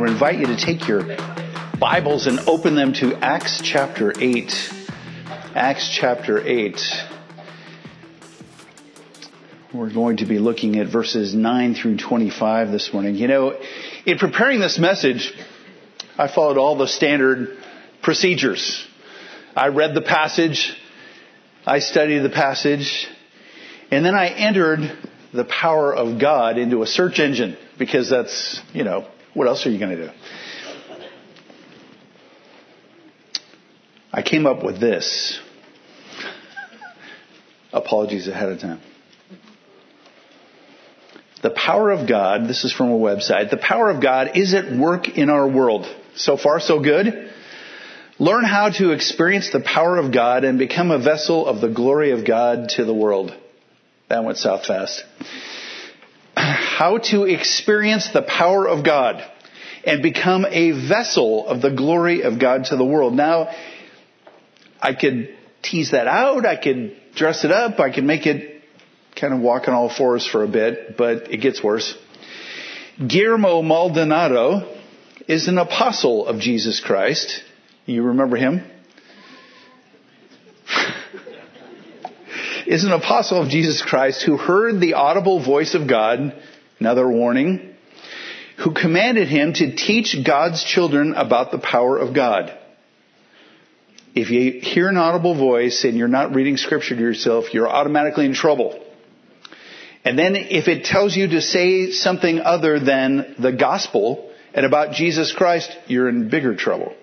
would invite you to take your Bibles and open them to Acts chapter 8. Acts chapter 8. We're going to be looking at verses 9 through 25 this morning. You know, in preparing this message, I followed all the standard procedures. I read the passage, I studied the passage, and then I entered the power of God into a search engine because that's, you know, what else are you going to do? I came up with this. Apologies ahead of time. The power of God, this is from a website, the power of God is at work in our world. So far, so good. Learn how to experience the power of God and become a vessel of the glory of God to the world. That went south fast. How to experience the power of God and become a vessel of the glory of God to the world. Now, I could tease that out. I could dress it up. I could make it kind of walk on all fours for a bit, but it gets worse. Guillermo Maldonado is an apostle of Jesus Christ. You remember him? Is an apostle of Jesus Christ who heard the audible voice of God, another warning, who commanded him to teach God's children about the power of God. If you hear an audible voice and you're not reading scripture to yourself, you're automatically in trouble. And then if it tells you to say something other than the gospel and about Jesus Christ, you're in bigger trouble.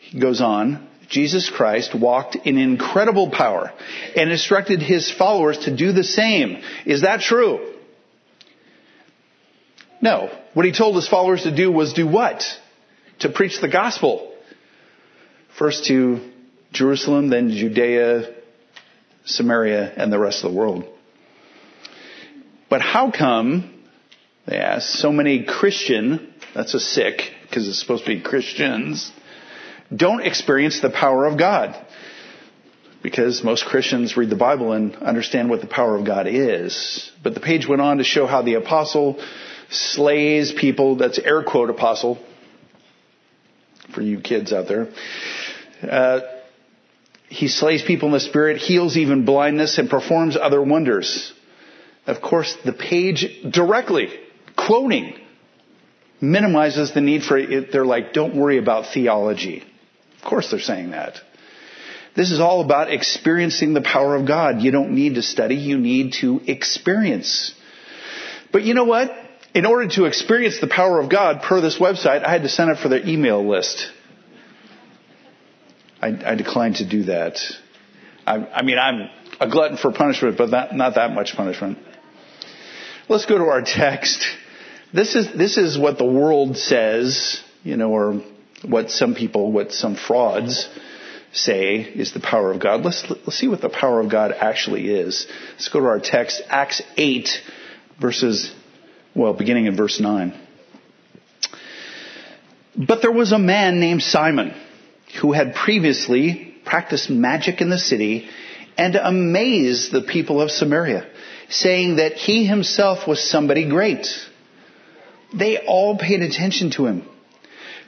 He goes on, Jesus Christ walked in incredible power and instructed his followers to do the same. Is that true? No. What he told his followers to do was do what? To preach the gospel. First to Jerusalem, then Judea, Samaria, and the rest of the world. But how come, they ask, so many Christian, that's a sic, because it's supposed to be Christians, don't experience the power of God. Because most Christians read the Bible and understand what the power of God is. But the page went on to show how the apostle slays people, that's air quote apostle, for you kids out there. Uh, he slays people in the spirit, heals even blindness, and performs other wonders. Of course, the page directly quoting minimizes the need for it. They're like, don't worry about theology. Of course they're saying that. This is all about experiencing the power of God. You don't need to study, you need to experience. But you know what? In order to experience the power of God per this website, I had to sign up for their email list. I, I declined to do that. I, I, mean, I'm a glutton for punishment, but not, not that much punishment. Let's go to our text. This is, this is what the world says, you know, or what some people, what some frauds say is the power of God. Let's, let's see what the power of God actually is. Let's go to our text, Acts 8, verses, well, beginning in verse 9. But there was a man named Simon who had previously practiced magic in the city and amazed the people of Samaria, saying that he himself was somebody great. They all paid attention to him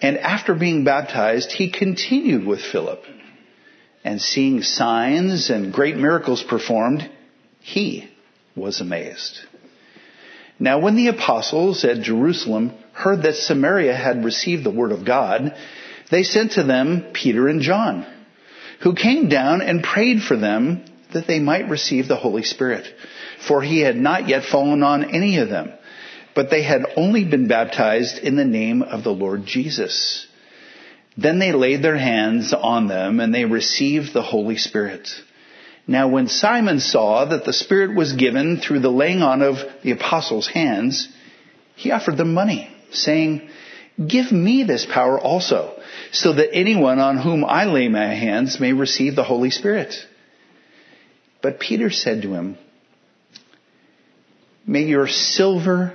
and after being baptized, he continued with Philip. And seeing signs and great miracles performed, he was amazed. Now when the apostles at Jerusalem heard that Samaria had received the word of God, they sent to them Peter and John, who came down and prayed for them that they might receive the Holy Spirit. For he had not yet fallen on any of them but they had only been baptized in the name of the Lord Jesus. Then they laid their hands on them and they received the Holy Spirit. Now when Simon saw that the Spirit was given through the laying on of the apostles' hands, he offered them money, saying, Give me this power also, so that anyone on whom I lay my hands may receive the Holy Spirit. But Peter said to him, May your silver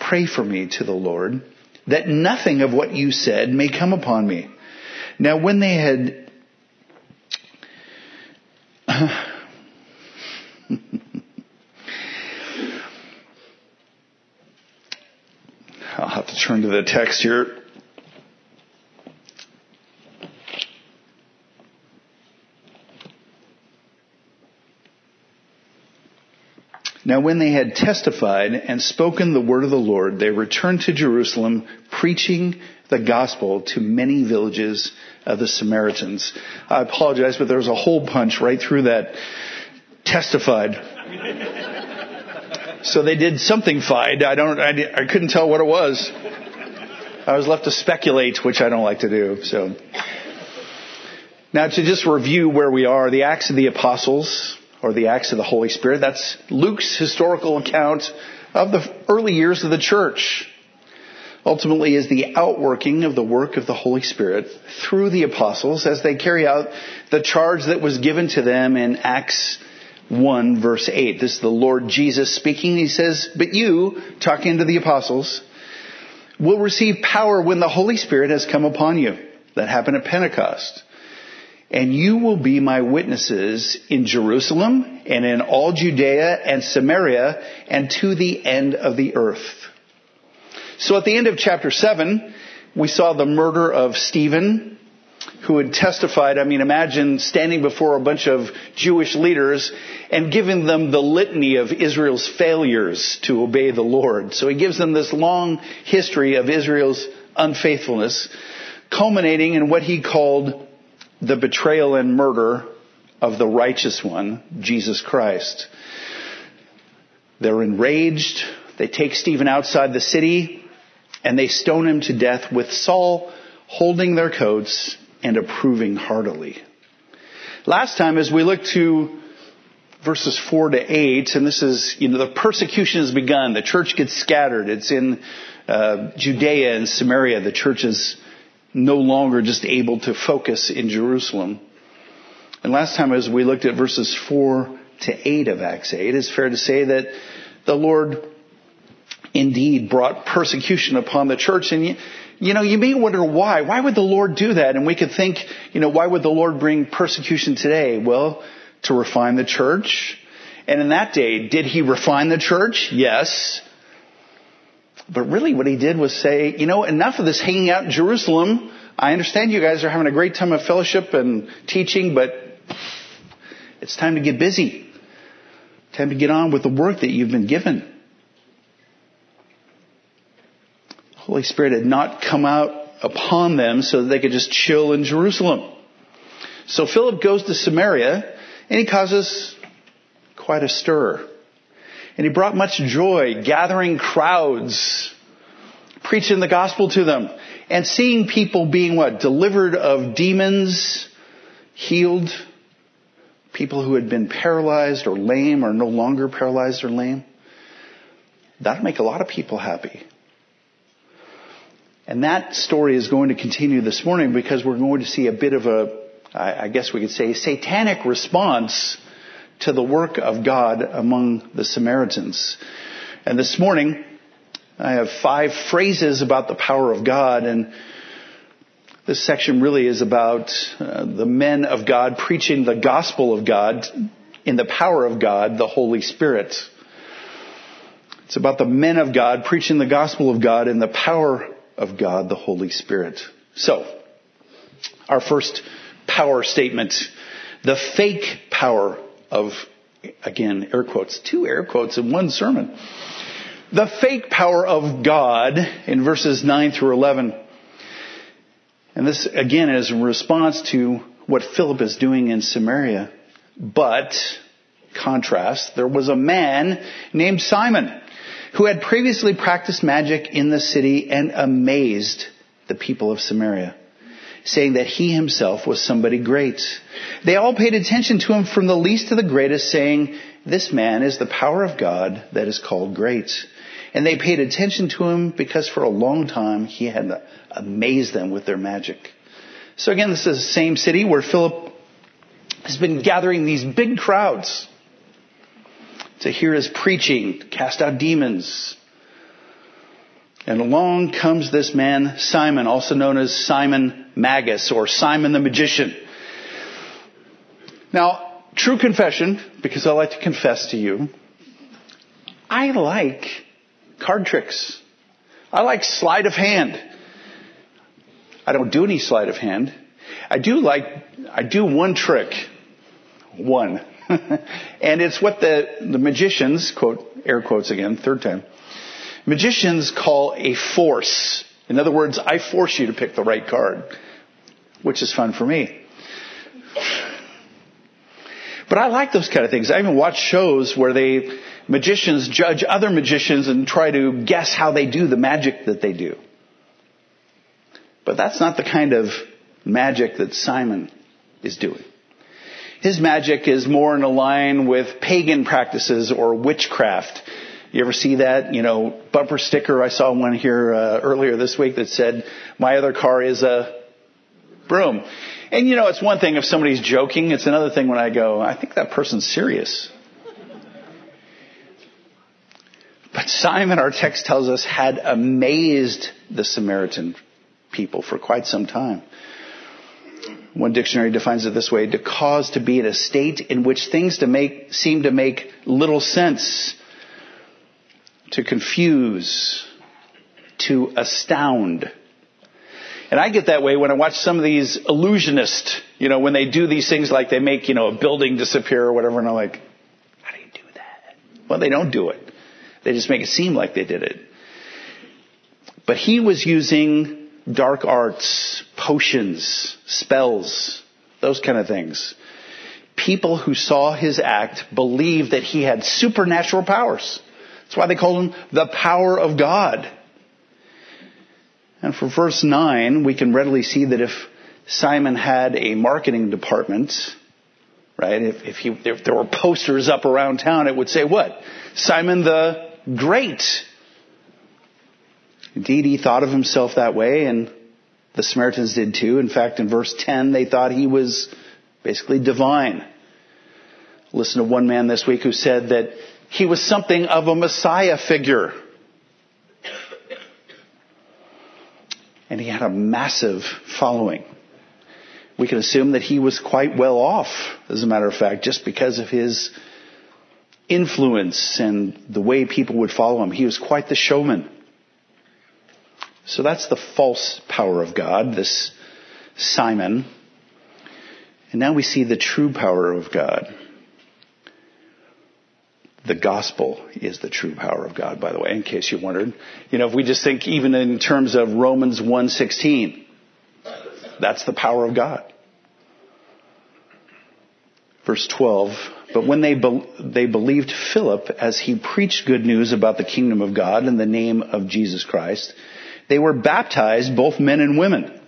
Pray for me to the Lord, that nothing of what you said may come upon me. Now when they had I'll have to turn to the text here. Now when they had testified and spoken the word of the Lord, they returned to Jerusalem preaching the gospel to many villages of the Samaritans. I apologize, but there was a hole punch right through that testified. so they did something fide. I don't, I, I couldn't tell what it was. I was left to speculate, which I don't like to do, so. Now to just review where we are, the Acts of the Apostles, or the Acts of the Holy Spirit, that's Luke's historical account of the early years of the church ultimately is the outworking of the work of the Holy Spirit through the apostles as they carry out the charge that was given to them in Acts 1 verse 8. This is the Lord Jesus speaking. He says, but you, talking to the apostles, will receive power when the Holy Spirit has come upon you. That happened at Pentecost. And you will be my witnesses in Jerusalem and in all Judea and Samaria and to the end of the earth. So at the end of chapter 7, we saw the murder of Stephen, who had testified. I mean, imagine standing before a bunch of Jewish leaders and giving them the litany of Israel's failures to obey the Lord. So he gives them this long history of Israel's unfaithfulness, culminating in what he called the betrayal and murder of the righteous one, Jesus Christ. They're enraged. They take Stephen outside the city and they stone him to death with Saul holding their coats and approving heartily. Last time as we looked to verses 4 to 8, and this is, you know, the persecution has begun. The church gets scattered. It's in uh, Judea and Samaria. The church is no longer just able to focus in Jerusalem. And last time as we looked at verses 4 to 8 of Acts 8, it's fair to say that the Lord indeed brought persecution upon the church. And you, you know, you may wonder why. Why would the Lord do that? And we could think, you know, why would the Lord bring persecution today? Well, to refine the church. And in that day, did he refine the church? Yes. But really what he did was say, you know, enough of this hanging out in Jerusalem. I understand you guys are having a great time of fellowship and teaching, but it's time to get busy. Time to get on with the work that you've been given. The Holy Spirit had not come out upon them so that they could just chill in Jerusalem. So Philip goes to Samaria and he causes quite a stir. And he brought much joy, gathering crowds, preaching the gospel to them, and seeing people being what? Delivered of demons, healed, people who had been paralyzed or lame or no longer paralyzed or lame. That'll make a lot of people happy. And that story is going to continue this morning because we're going to see a bit of a, I guess we could say, satanic response to the work of God among the Samaritans. And this morning, I have five phrases about the power of God and this section really is about uh, the men of God preaching the gospel of God in the power of God, the Holy Spirit. It's about the men of God preaching the gospel of God in the power of God, the Holy Spirit. So, our first power statement, the fake power of, again, air quotes, two air quotes in one sermon. the fake power of God in verses 9 through 11. And this again is in response to what Philip is doing in Samaria. But, contrast, there was a man named Simon who had previously practiced magic in the city and amazed the people of Samaria, saying that he himself was somebody great. They all paid attention to him from the least to the greatest, saying, this man is the power of God that is called great. And they paid attention to him because for a long time he had amazed them with their magic. So again, this is the same city where Philip has been gathering these big crowds to hear his preaching, cast out demons. And along comes this man, Simon, also known as Simon Magus or Simon the Magician. Now, true confession, because I like to confess to you, I like card tricks. I like sleight of hand. I don't do any sleight of hand. I do like, I do one trick. One. and it's what the, the magicians, quote, air quotes again, third time, magicians call a force. In other words, I force you to pick the right card, which is fun for me. But I like those kind of things. I even watch shows where they, magicians judge other magicians and try to guess how they do the magic that they do. But that's not the kind of magic that Simon is doing. His magic is more in line with pagan practices or witchcraft. You ever see that, you know, bumper sticker? I saw one here uh, earlier this week that said, "My other car is a broom." And you know, it's one thing if somebody's joking. It's another thing when I go, "I think that person's serious." But Simon, our text tells us, had amazed the Samaritan people for quite some time. One dictionary defines it this way, to cause to be in a state in which things to make, seem to make little sense, to confuse, to astound. And I get that way when I watch some of these illusionists, you know, when they do these things like they make, you know, a building disappear or whatever, and I'm like, how do you do that? Well, they don't do it. They just make it seem like they did it. But he was using dark arts, potions, spells, those kind of things. People who saw his act believed that he had supernatural powers. That's why they called him the power of God. And for verse 9, we can readily see that if Simon had a marketing department, right, if, if, he, if there were posters up around town, it would say what? Simon the Great. Indeed, he thought of himself that way, and the Samaritans did too. In fact, in verse 10, they thought he was basically divine. Listen to one man this week who said that he was something of a Messiah figure. And he had a massive following. We can assume that he was quite well off, as a matter of fact, just because of his influence and the way people would follow him. He was quite the showman. So that's the false power of God, this Simon. And now we see the true power of God. The gospel is the true power of God, by the way, in case you wondered. You know, if we just think even in terms of Romans 1.16, that's the power of God. Verse 12, but when they, be- they believed Philip as he preached good news about the kingdom of God in the name of Jesus Christ, they were baptized, both men and women.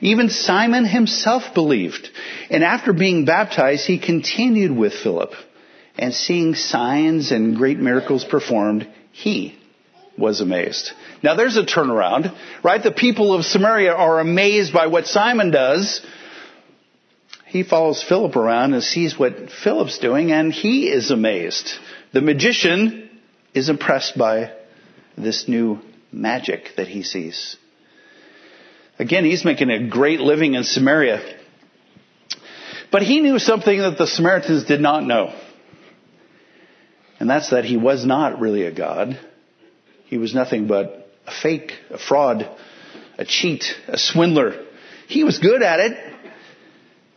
Even Simon himself believed. And after being baptized, he continued with Philip. And seeing signs and great miracles performed, he was amazed. Now there's a turnaround, right? The people of Samaria are amazed by what Simon does. He follows Philip around and sees what Philip's doing and he is amazed. The magician is impressed by this new magic that he sees. Again, he's making a great living in Samaria. But he knew something that the Samaritans did not know. And that's that he was not really a God. He was nothing but a fake, a fraud, a cheat, a swindler. He was good at it,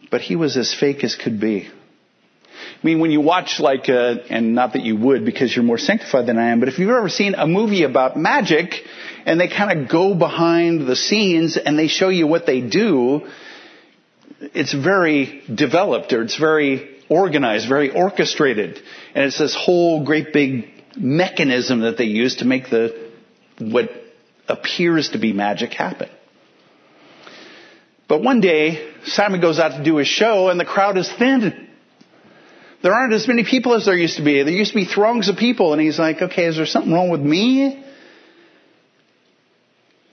but he was as fake as could be. I mean, when you watch like, uh, and not that you would because you're more sanctified than I am, but if you've ever seen a movie about magic and they kind of go behind the scenes and they show you what they do, it's very developed or it's very organized, very orchestrated. And it's this whole great big mechanism that they use to make the, what appears to be magic happen. But one day, Simon goes out to do his show and the crowd is thin. There aren't as many people as there used to be. There used to be throngs of people, and he's like, okay, is there something wrong with me?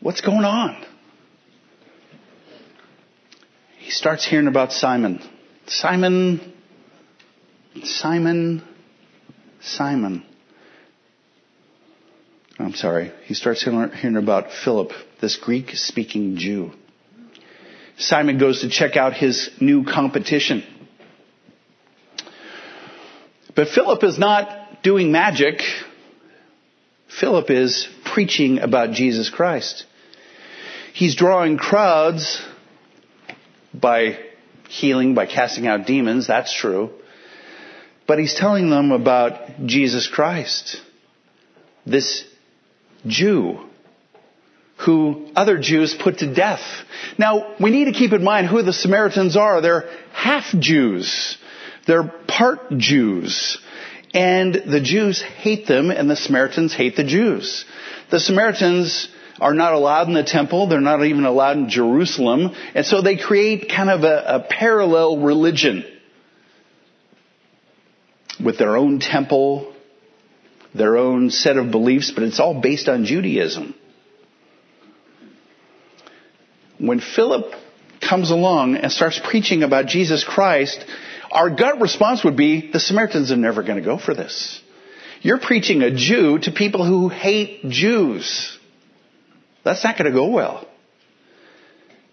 What's going on? He starts hearing about Simon. Simon, Simon, Simon. I'm sorry. He starts hearing about Philip, this Greek speaking Jew. Simon goes to check out his new competition. But Philip is not doing magic. Philip is preaching about Jesus Christ. He's drawing crowds by healing, by casting out demons. That's true. But he's telling them about Jesus Christ. This Jew who other Jews put to death. Now, we need to keep in mind who the Samaritans are. They're half Jews. They're part Jews. And the Jews hate them and the Samaritans hate the Jews. The Samaritans are not allowed in the temple. They're not even allowed in Jerusalem. And so they create kind of a, a parallel religion with their own temple, their own set of beliefs, but it's all based on Judaism. When Philip comes along and starts preaching about Jesus Christ, our gut response would be, the Samaritans are never going to go for this. You're preaching a Jew to people who hate Jews. That's not going to go well.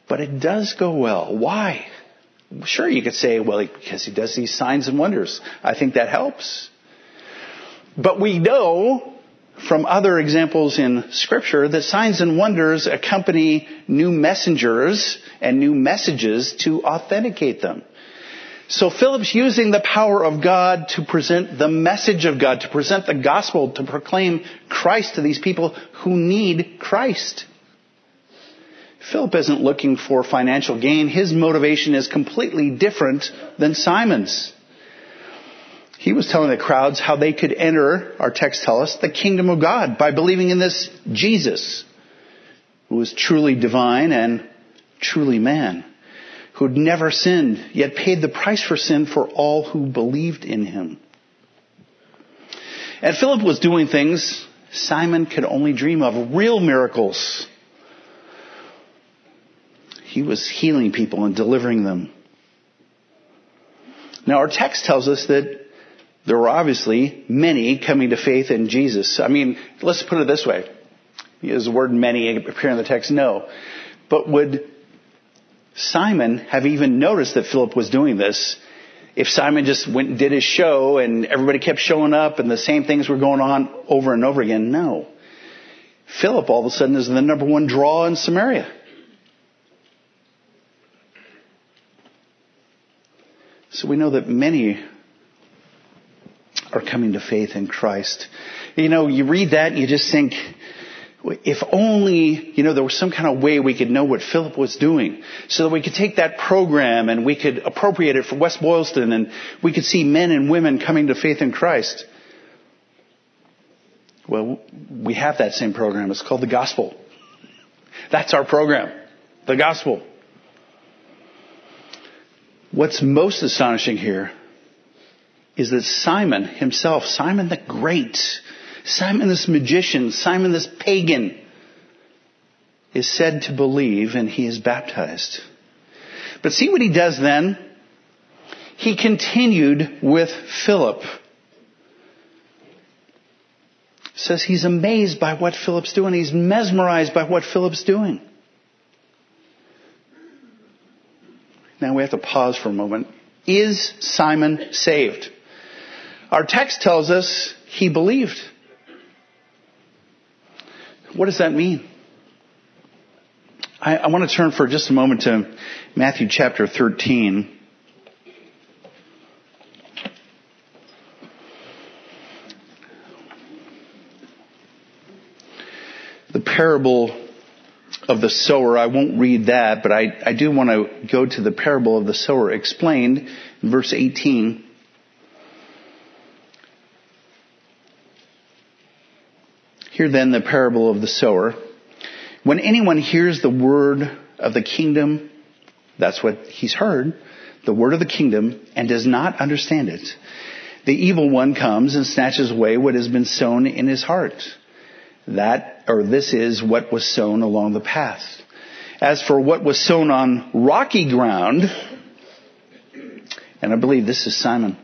But it does go well. Why? Sure, you could say, well, because he does these signs and wonders. I think that helps. But we know from other examples in scripture that signs and wonders accompany new messengers and new messages to authenticate them. So Philip's using the power of God to present the message of God, to present the gospel, to proclaim Christ to these people who need Christ. Philip isn't looking for financial gain. His motivation is completely different than Simon's. He was telling the crowds how they could enter, our text tells us, the kingdom of God by believing in this Jesus, who was truly divine and truly man who'd never sinned, yet paid the price for sin for all who believed in him. And Philip was doing things Simon could only dream of, real miracles. He was healing people and delivering them. Now our text tells us that there were obviously many coming to faith in Jesus. I mean, let's put it this way. Is the word many appear in the text? No. But would Simon have even noticed that Philip was doing this if Simon just went and did his show and everybody kept showing up and the same things were going on over and over again? No. Philip all of a sudden is the number one draw in Samaria. So we know that many are coming to faith in Christ. You know, you read that and you just think, if only, you know, there was some kind of way we could know what Philip was doing so that we could take that program and we could appropriate it for West Boylston and we could see men and women coming to faith in Christ. Well, we have that same program. It's called the gospel. That's our program. The gospel. What's most astonishing here is that Simon himself, Simon the Great, Simon this magician, Simon this pagan, is said to believe and he is baptized. But see what he does then? He continued with Philip. Says he's amazed by what Philip's doing. He's mesmerized by what Philip's doing. Now we have to pause for a moment. Is Simon saved? Our text tells us he believed. What does that mean? I, I want to turn for just a moment to Matthew chapter 13. The parable of the sower. I won't read that, but I, I do want to go to the parable of the sower explained in verse 18. Hear then the parable of the sower. When anyone hears the word of the kingdom, that's what he's heard, the word of the kingdom, and does not understand it, the evil one comes and snatches away what has been sown in his heart. That, or this is what was sown along the path. As for what was sown on rocky ground, and I believe this is Simon,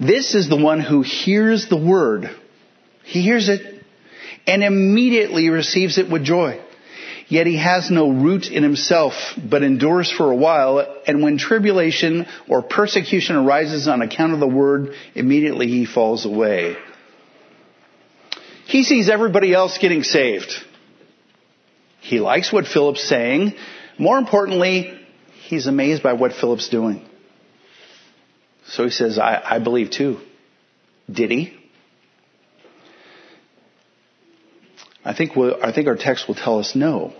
this is the one who hears the word. He hears it and immediately receives it with joy. Yet he has no root in himself, but endures for a while, and when tribulation or persecution arises on account of the word, immediately he falls away. He sees everybody else getting saved. He likes what Philip's saying. More importantly, he's amazed by what Philip's doing. So he says, I, I believe too. Did he? I think, we'll, I think our text will tell us no.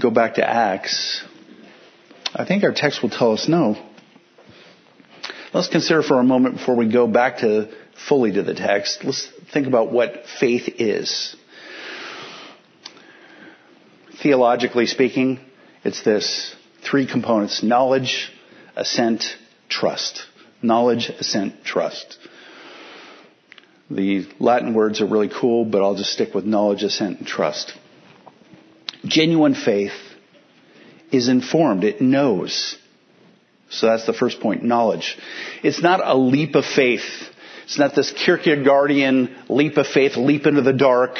Go back to Acts. I think our text will tell us no. Let's consider for a moment before we go back to fully to the text. Let's think about what faith is. Theologically speaking, it's this three components knowledge, assent, trust. Knowledge, assent, trust. The Latin words are really cool, but I'll just stick with knowledge, assent, and trust. Genuine faith is informed. It knows. So that's the first point, knowledge. It's not a leap of faith. It's not this Kierkegaardian leap of faith, leap into the dark.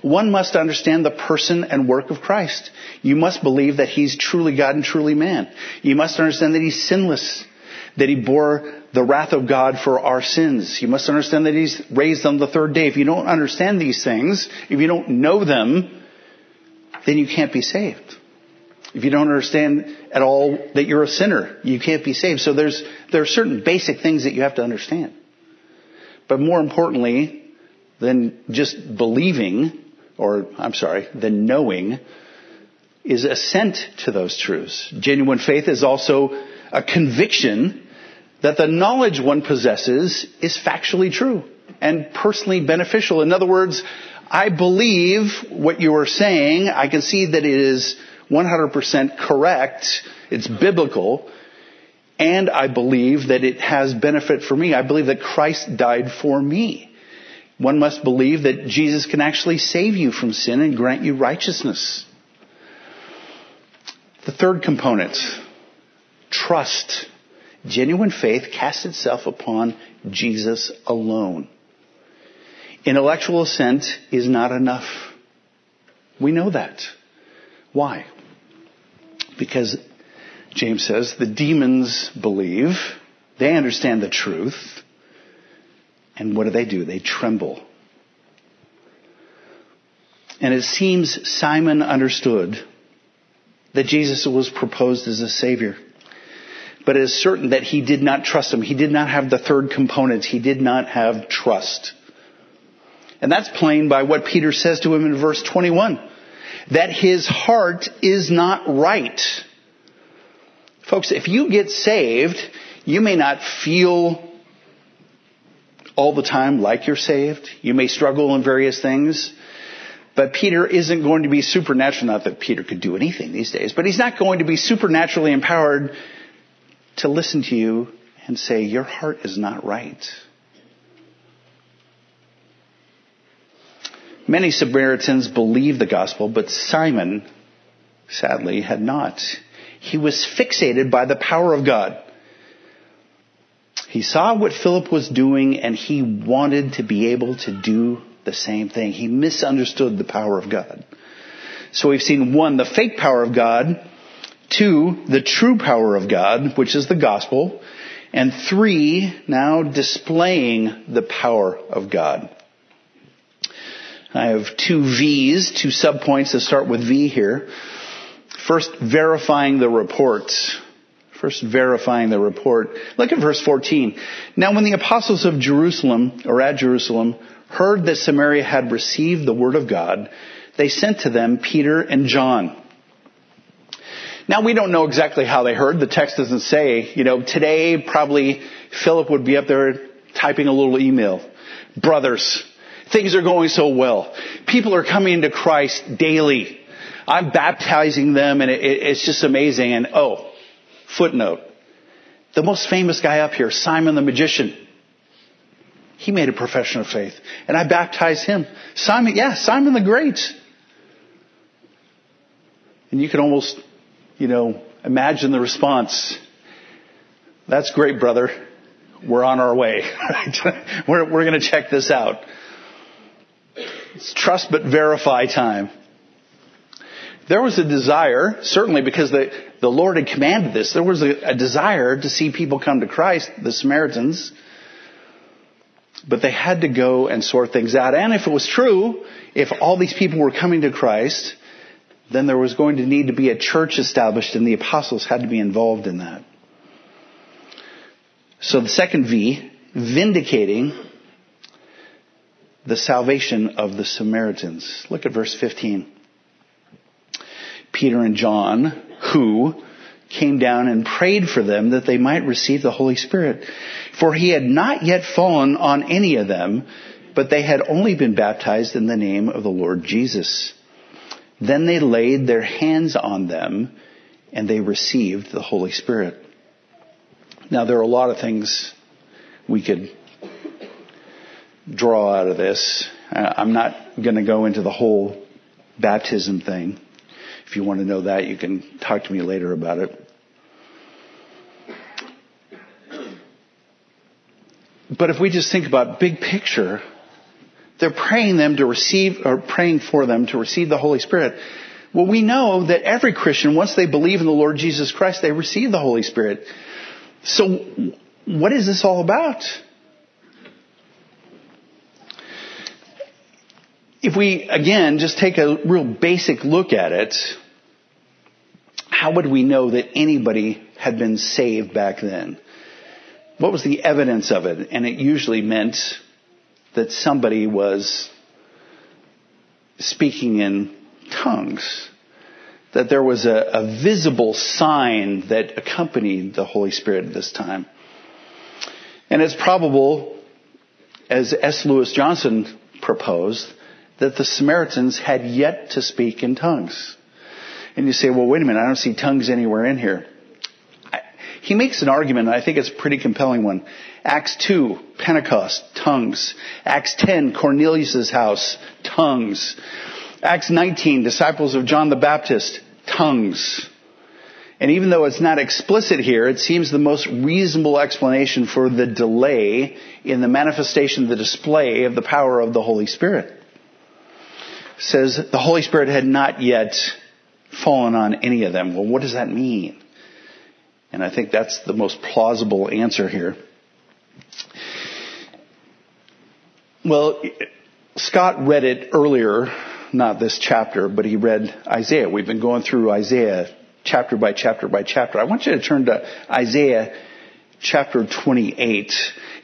One must understand the person and work of Christ. You must believe that He's truly God and truly man. You must understand that He's sinless, that He bore the wrath of God for our sins. You must understand that He's raised on the third day. If you don't understand these things, if you don't know them, then you can't be saved. If you don't understand at all that you're a sinner, you can't be saved. So there's, there are certain basic things that you have to understand. But more importantly than just believing, or I'm sorry, than knowing, is assent to those truths. Genuine faith is also a conviction that the knowledge one possesses is factually true and personally beneficial. In other words, I believe what you are saying. I can see that it is 100% correct. It's biblical. And I believe that it has benefit for me. I believe that Christ died for me. One must believe that Jesus can actually save you from sin and grant you righteousness. The third component, trust. Genuine faith casts itself upon Jesus alone. Intellectual assent is not enough. We know that. Why? Because James says the demons believe, they understand the truth, and what do they do? They tremble. And it seems Simon understood that Jesus was proposed as a savior but it is certain that he did not trust him. He did not have the third component. He did not have trust. And that's plain by what Peter says to him in verse 21. That his heart is not right. Folks, if you get saved, you may not feel all the time like you're saved. You may struggle in various things. But Peter isn't going to be supernatural. Not that Peter could do anything these days, but he's not going to be supernaturally empowered to listen to you and say, Your heart is not right. Many Samaritans believed the gospel, but Simon, sadly, had not. He was fixated by the power of God. He saw what Philip was doing and he wanted to be able to do the same thing. He misunderstood the power of God. So we've seen one, the fake power of God, Two, the true power of God, which is the gospel. And three, now displaying the power of God. I have two V's, two subpoints that start with V here. First, verifying the reports. First verifying the report. Look at verse 14. Now when the apostles of Jerusalem, or at Jerusalem, heard that Samaria had received the word of God, they sent to them Peter and John. Now we don't know exactly how they heard. The text doesn't say. You know, today probably Philip would be up there typing a little email. Brothers, things are going so well. People are coming to Christ daily. I'm baptizing them and it, it, it's just amazing. And oh, footnote. The most famous guy up here, Simon the magician. He made a profession of faith. And I baptized him. Simon, yeah, Simon the Great. And you can almost, you know, imagine the response. That's great, brother. We're on our way. we're, we're going to check this out. It's trust but verify time. There was a desire, certainly because the, the Lord had commanded this, there was a, a desire to see people come to Christ, the Samaritans. But they had to go and sort things out. And if it was true, if all these people were coming to Christ, then there was going to need to be a church established and the apostles had to be involved in that. So the second V, vindicating the salvation of the Samaritans. Look at verse 15. Peter and John, who came down and prayed for them that they might receive the Holy Spirit. For he had not yet fallen on any of them, but they had only been baptized in the name of the Lord Jesus. Then they laid their hands on them and they received the Holy Spirit. Now there are a lot of things we could draw out of this. I'm not going to go into the whole baptism thing. If you want to know that, you can talk to me later about it. But if we just think about big picture, they're praying them to receive, or praying for them to receive the Holy Spirit. Well, we know that every Christian, once they believe in the Lord Jesus Christ, they receive the Holy Spirit. So, what is this all about? If we, again, just take a real basic look at it, how would we know that anybody had been saved back then? What was the evidence of it? And it usually meant that somebody was speaking in tongues. That there was a, a visible sign that accompanied the Holy Spirit at this time. And it's probable, as S. Lewis Johnson proposed, that the Samaritans had yet to speak in tongues. And you say, well, wait a minute, I don't see tongues anywhere in here. I, he makes an argument, and I think it's a pretty compelling one. Acts 2, Pentecost, tongues. Acts 10, Cornelius' house, tongues. Acts 19, disciples of John the Baptist, tongues. And even though it's not explicit here, it seems the most reasonable explanation for the delay in the manifestation, the display of the power of the Holy Spirit says the Holy Spirit had not yet fallen on any of them. Well, what does that mean? And I think that's the most plausible answer here. Well, Scott read it earlier, not this chapter, but he read Isaiah. We've been going through Isaiah chapter by chapter by chapter. I want you to turn to Isaiah chapter 28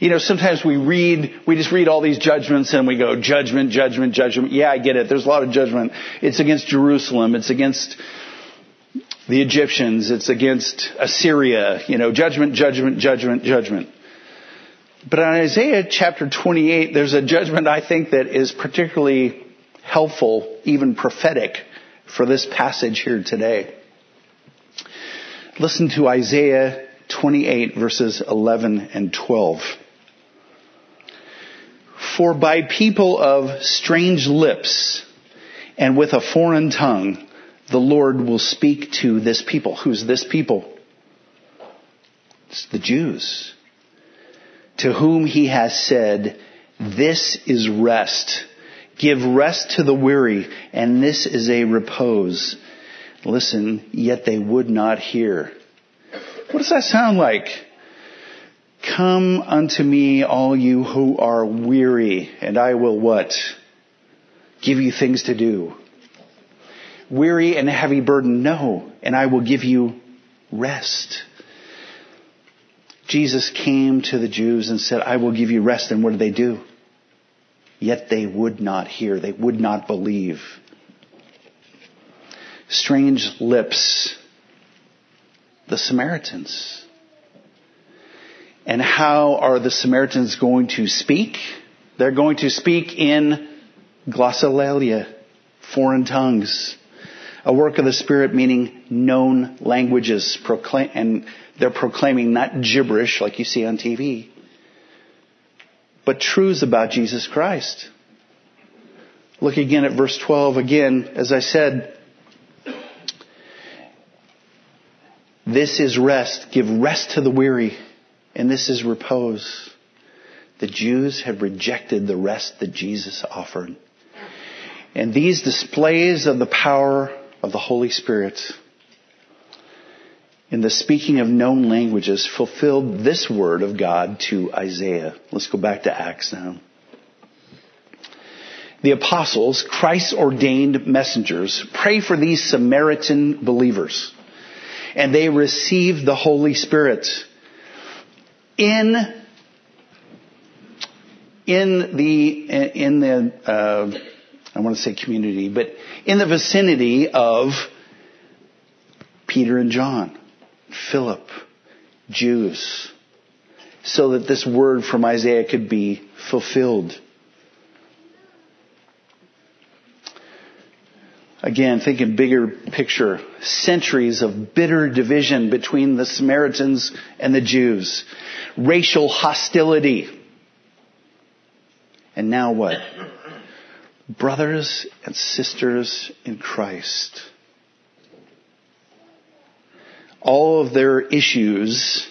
you know, sometimes we read, we just read all these judgments and we go, judgment, judgment, judgment. Yeah, I get it. There's a lot of judgment. It's against Jerusalem. It's against the Egyptians. It's against Assyria. You know, judgment, judgment, judgment, judgment. But in Isaiah chapter 28, there's a judgment I think that is particularly helpful, even prophetic, for this passage here today. Listen to Isaiah 28 verses 11 and 12. For by people of strange lips and with a foreign tongue, the Lord will speak to this people. Who's this people? It's the Jews. To whom he has said, this is rest. Give rest to the weary, and this is a repose. Listen, yet they would not hear. What does that sound like? Come unto me, all you who are weary, and I will what? Give you things to do. Weary and heavy burden, no, and I will give you rest. Jesus came to the Jews and said, I will give you rest. And what did they do? Yet they would not hear. They would not believe. Strange lips. The Samaritans. And how are the Samaritans going to speak? They're going to speak in glossolalia, foreign tongues. A work of the Spirit meaning known languages, proclaim, and they're proclaiming not gibberish like you see on TV, but truths about Jesus Christ. Look again at verse 12 again, as I said, this is rest. Give rest to the weary, and this is repose. The Jews have rejected the rest that Jesus offered. And these displays of the power of the Holy Spirit in the speaking of known languages fulfilled this word of God to Isaiah. Let's go back to Acts now. The apostles, Christ's ordained messengers, pray for these Samaritan believers. And they received the Holy Spirit in in the in the uh, I want to say community, but in the vicinity of Peter and John, Philip, Jews, so that this word from Isaiah could be fulfilled. Again, thinking bigger picture, centuries of bitter division between the Samaritans and the Jews, racial hostility. And now what? brothers and sisters in Christ. All of their issues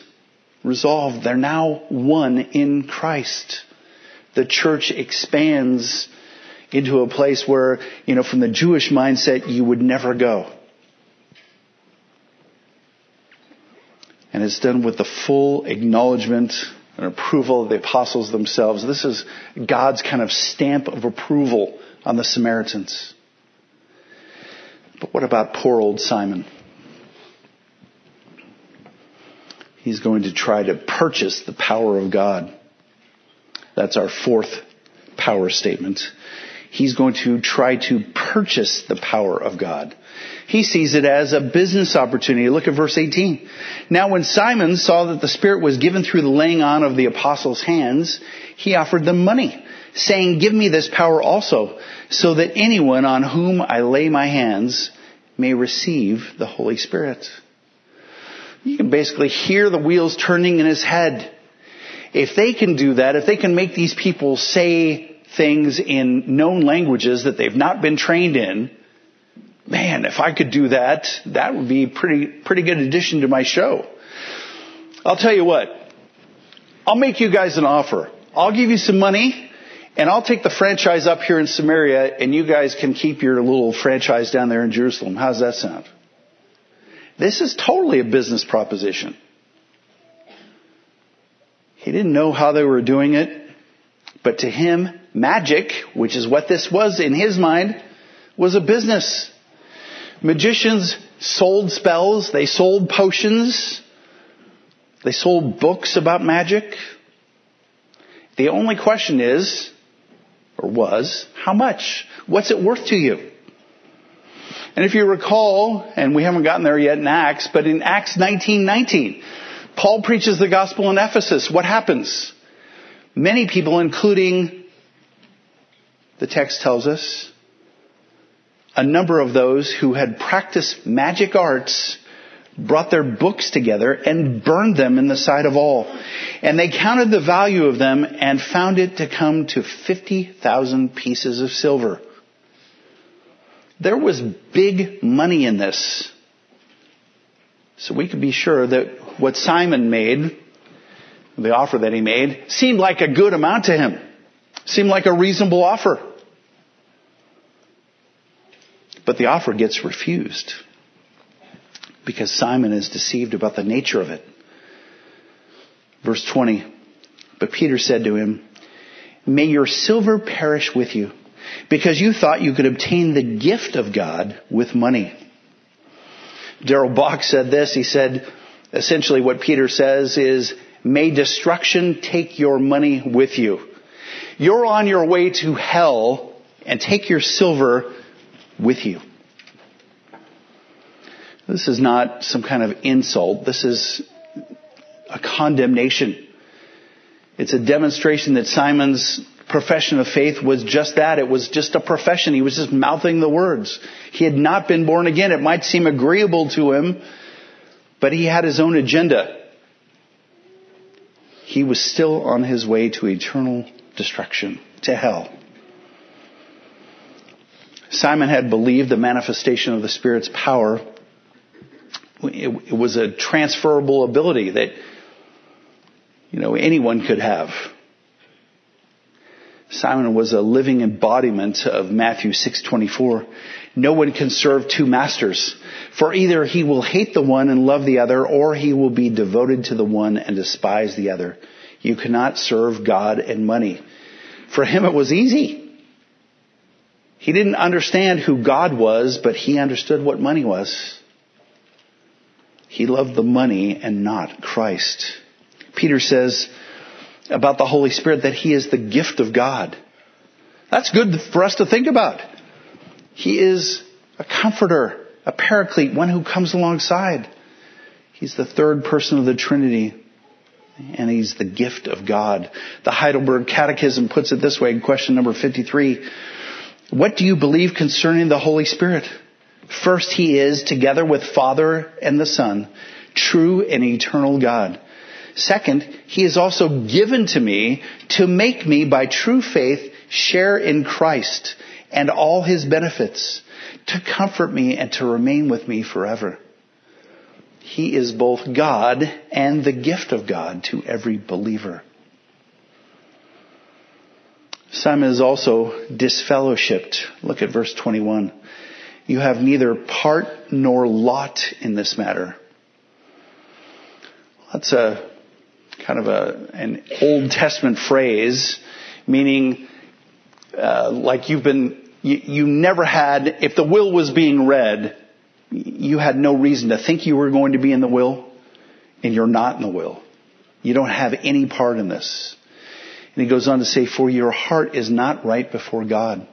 resolved. They're now one in Christ. The church expands into a place where, you know, from the Jewish mindset, you would never go. And it's done with the full acknowledgement and approval of the apostles themselves. This is God's kind of stamp of approval on the Samaritans. But what about poor old Simon? He's going to try to purchase the power of God. That's our fourth power statement. He's going to try to purchase the power of God. He sees it as a business opportunity. Look at verse 18. Now when Simon saw that the Spirit was given through the laying on of the apostles' hands, he offered them money saying, Give me this power also, so that anyone on whom I lay my hands may receive the Holy Spirit. You can basically hear the wheels turning in his head. If they can do that, if they can make these people say things in known languages that they've not been trained in, man, if I could do that, that would be pretty, pretty good addition to my show. I'll tell you what, I'll make you guys an offer. I'll give you some money and I'll take the franchise up here in Samaria and you guys can keep your little franchise down there in Jerusalem. How's that sound? This is totally a business proposition. He didn't know how they were doing it, but to him, magic, which is what this was in his mind, was a business. Magicians sold spells, they sold potions, they sold books about magic. The only question is, or was, how much? What's it worth to you? And if you recall, and we haven't gotten there yet in Acts, but in Acts 19:19, Paul preaches the gospel in Ephesus. What happens? Many people, including the text tells us, a number of those who had practiced magic arts brought their books together and burned them in the sight of all. And they counted the value of them and found it to come to 50,000 pieces of silver. There was big money in this. So we could be sure that what Simon made, the offer that he made, seemed like a good amount to him. Seemed like a reasonable offer. But the offer gets refused because Simon is deceived about the nature of it. Verse 20. But Peter said to him, May your silver perish with you, because you thought you could obtain the gift of God with money. Darrell Bock said this. He said, essentially what Peter says is, May destruction take your money with you. You're on your way to hell and take your silver with you. This is not some kind of insult. This is a condemnation. It's a demonstration that Simon's profession of faith was just that. It was just a profession. He was just mouthing the words. He had not been born again. It might seem agreeable to him, but he had his own agenda. He was still on his way to eternal destruction, to hell. Simon had believed the manifestation of the Spirit's power. It, was a transferable ability that, you know, anyone could have. Simon was a living embodiment of Matthew 6:24. No one can serve two masters, for either he will hate the one and love the other, or he will be devoted to the one and despise the other. You cannot serve God and money. For him it was easy. He didn't understand who God was, but he understood what money was. He loved the money and not Christ. Peter says about the Holy Spirit that he is the gift of God. That's good for us to think about. He is a comforter, a paraclete, one who comes alongside. He's the third person of the Trinity, and he's the gift of God. The Heidelberg Catechism puts it this way in question number 53. What do you believe concerning the Holy Spirit? First, He is, together with Father and the Son, true and eternal God. Second, He is also given to me to make me, by true faith, share in Christ and all His benefits, to comfort me and to remain with me forever. He is both God and the gift of God to every believer. Simon is also disfellowshipped. Look at verse 21. You have neither part nor lot in this matter. That's a kind of a, an Old Testament phrase, meaning uh, like you've been, you, you never had, if the will was being read, you had no reason to think you were going to be in the will, and you're not in the will. You don't have any part in this. And he goes on to say, for your heart is not right before God.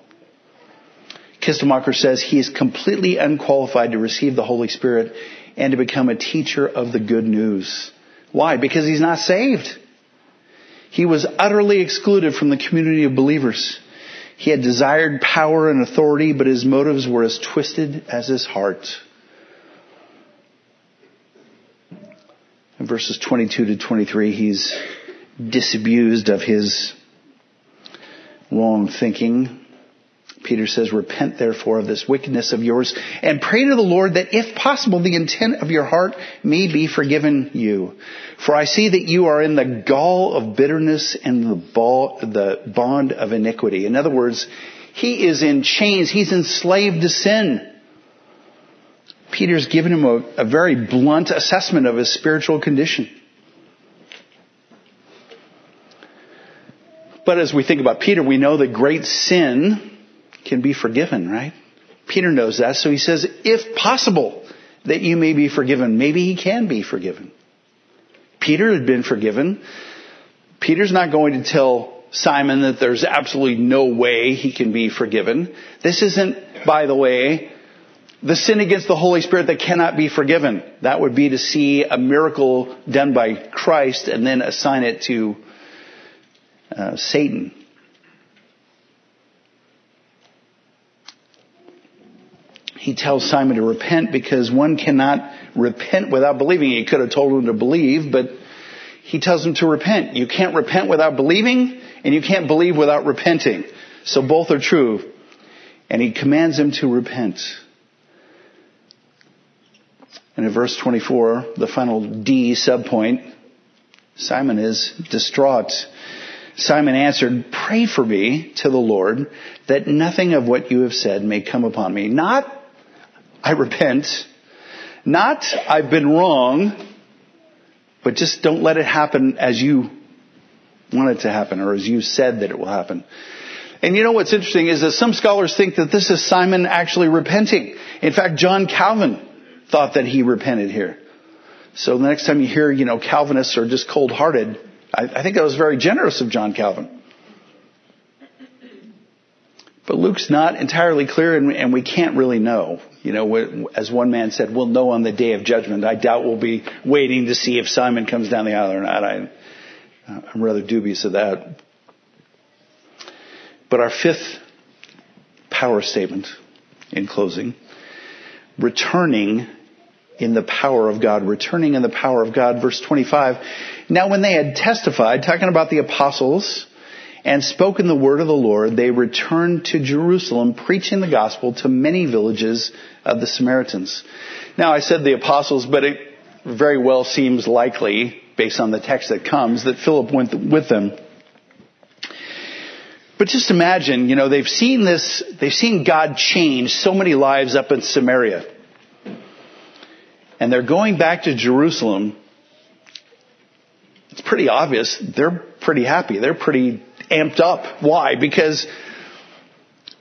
Kistemaker says he is completely unqualified to receive the Holy Spirit and to become a teacher of the good news. Why? Because he's not saved. He was utterly excluded from the community of believers. He had desired power and authority, but his motives were as twisted as his heart. In verses 22 to 23, he's disabused of his wrong thinking. Peter says, repent therefore of this wickedness of yours and pray to the Lord that if possible the intent of your heart may be forgiven you. For I see that you are in the gall of bitterness and the, bond of iniquity. In other words, he is in chains. He's enslaved to sin. Peter's given him a, a very blunt assessment of his spiritual condition. But as we think about Peter, we know that great sin can be forgiven, right? Peter knows that, so he says, if possible, that you may be forgiven. Maybe he can be forgiven. Peter had been forgiven. Peter's not going to tell Simon that there's absolutely no way he can be forgiven. This isn't, by the way, the sin against the Holy Spirit that cannot be forgiven. That would be to see a miracle done by Christ and then assign it to uh, Satan. He tells Simon to repent because one cannot repent without believing. He could have told him to believe, but he tells him to repent. You can't repent without believing, and you can't believe without repenting. So both are true. And he commands him to repent. And in verse 24, the final D subpoint, Simon is distraught. Simon answered, pray for me to the Lord that nothing of what you have said may come upon me. Not, I repent. Not, I've been wrong. But just don't let it happen as you want it to happen or as you said that it will happen. And you know what's interesting is that some scholars think that this is Simon actually repenting. In fact, John Calvin thought that he repented here. So the next time you hear, you know, Calvinists are just cold hearted, I, I think that was very generous of John Calvin. But Luke's not entirely clear and, and we can't really know. You know, as one man said, we'll know on the day of judgment. I doubt we'll be waiting to see if Simon comes down the aisle or not. I, I'm rather dubious of that. But our fifth power statement in closing, returning in the power of God, returning in the power of God, verse 25. Now when they had testified, talking about the apostles, and spoken the word of the Lord, they returned to Jerusalem, preaching the gospel to many villages of the Samaritans. Now I said the apostles, but it very well seems likely, based on the text that comes, that Philip went with them. But just imagine, you know, they've seen this, they've seen God change so many lives up in Samaria. And they're going back to Jerusalem. It's pretty obvious they're pretty happy. They're pretty amped up. Why? Because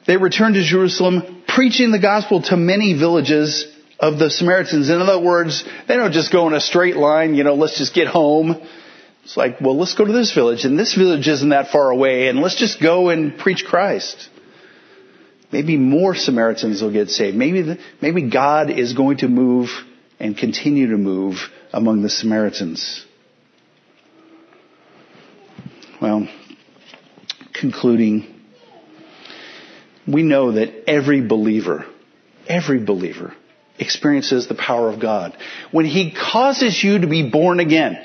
they returned to Jerusalem preaching the gospel to many villages of the Samaritans. In other words, they don't just go in a straight line, you know, let's just get home. It's like, well, let's go to this village, and this village isn't that far away, and let's just go and preach Christ. Maybe more Samaritans will get saved. Maybe, the, maybe God is going to move and continue to move among the Samaritans. Well, concluding, we know that every believer, every believer experiences the power of God. When He causes you to be born again,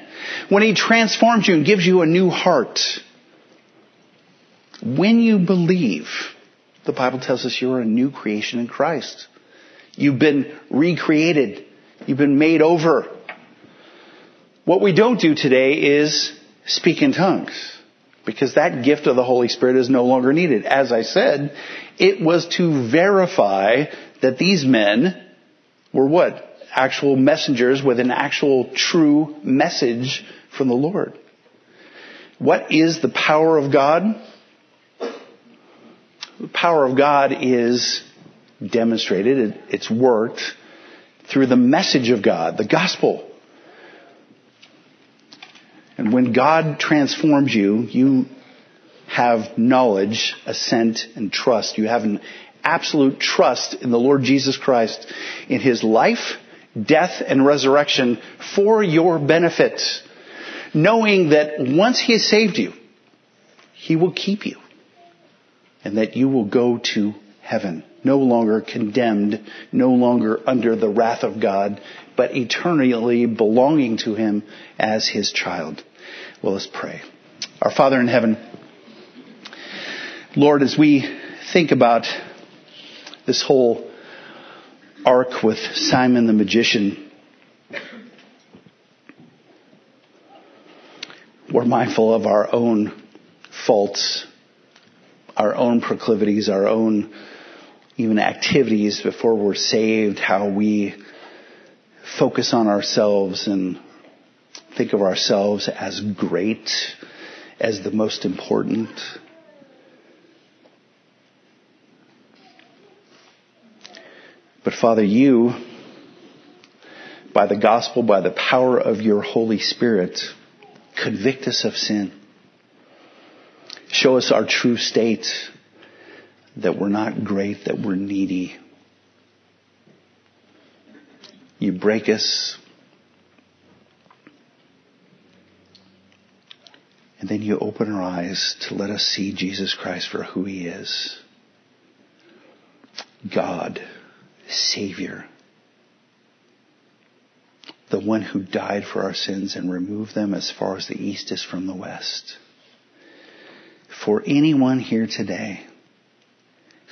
when He transforms you and gives you a new heart, when you believe, the Bible tells us you're a new creation in Christ. You've been recreated. You've been made over. What we don't do today is speak in tongues because that gift of the Holy Spirit is no longer needed. As I said, it was to verify that these men were what? Actual messengers with an actual true message from the Lord. What is the power of God? The power of God is demonstrated, it's worked through the message of God, the gospel. And when God transforms you, you have knowledge, assent, and trust. You have an absolute trust in the Lord Jesus Christ, in His life, death, and resurrection for your benefit. Knowing that once He has saved you, He will keep you. And that you will go to heaven. No longer condemned, no longer under the wrath of God, but eternally belonging to Him as His child. Well, let's pray. Our Father in heaven, Lord, as we think about this whole arc with Simon the magician, we're mindful of our own faults, our own proclivities, our own even activities before we're saved, how we focus on ourselves and think of ourselves as great, as the most important. But Father, you, by the gospel, by the power of your Holy Spirit, convict us of sin. Show us our true state, that we're not great, that we're needy. You break us then you open our eyes to let us see Jesus Christ for who he is. God, Savior. The one who died for our sins and removed them as far as the east is from the west. For anyone here today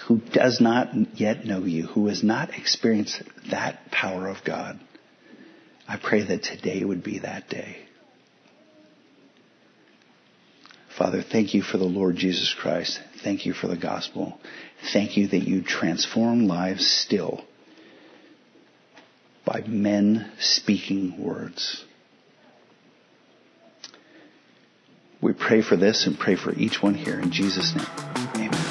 who does not yet know you, who has not experienced that power of God, I pray that today would be that day. Father, thank you for the Lord Jesus Christ. Thank you for the gospel. Thank you that you transform lives still by men speaking words. We pray for this and pray for each one here in Jesus' name.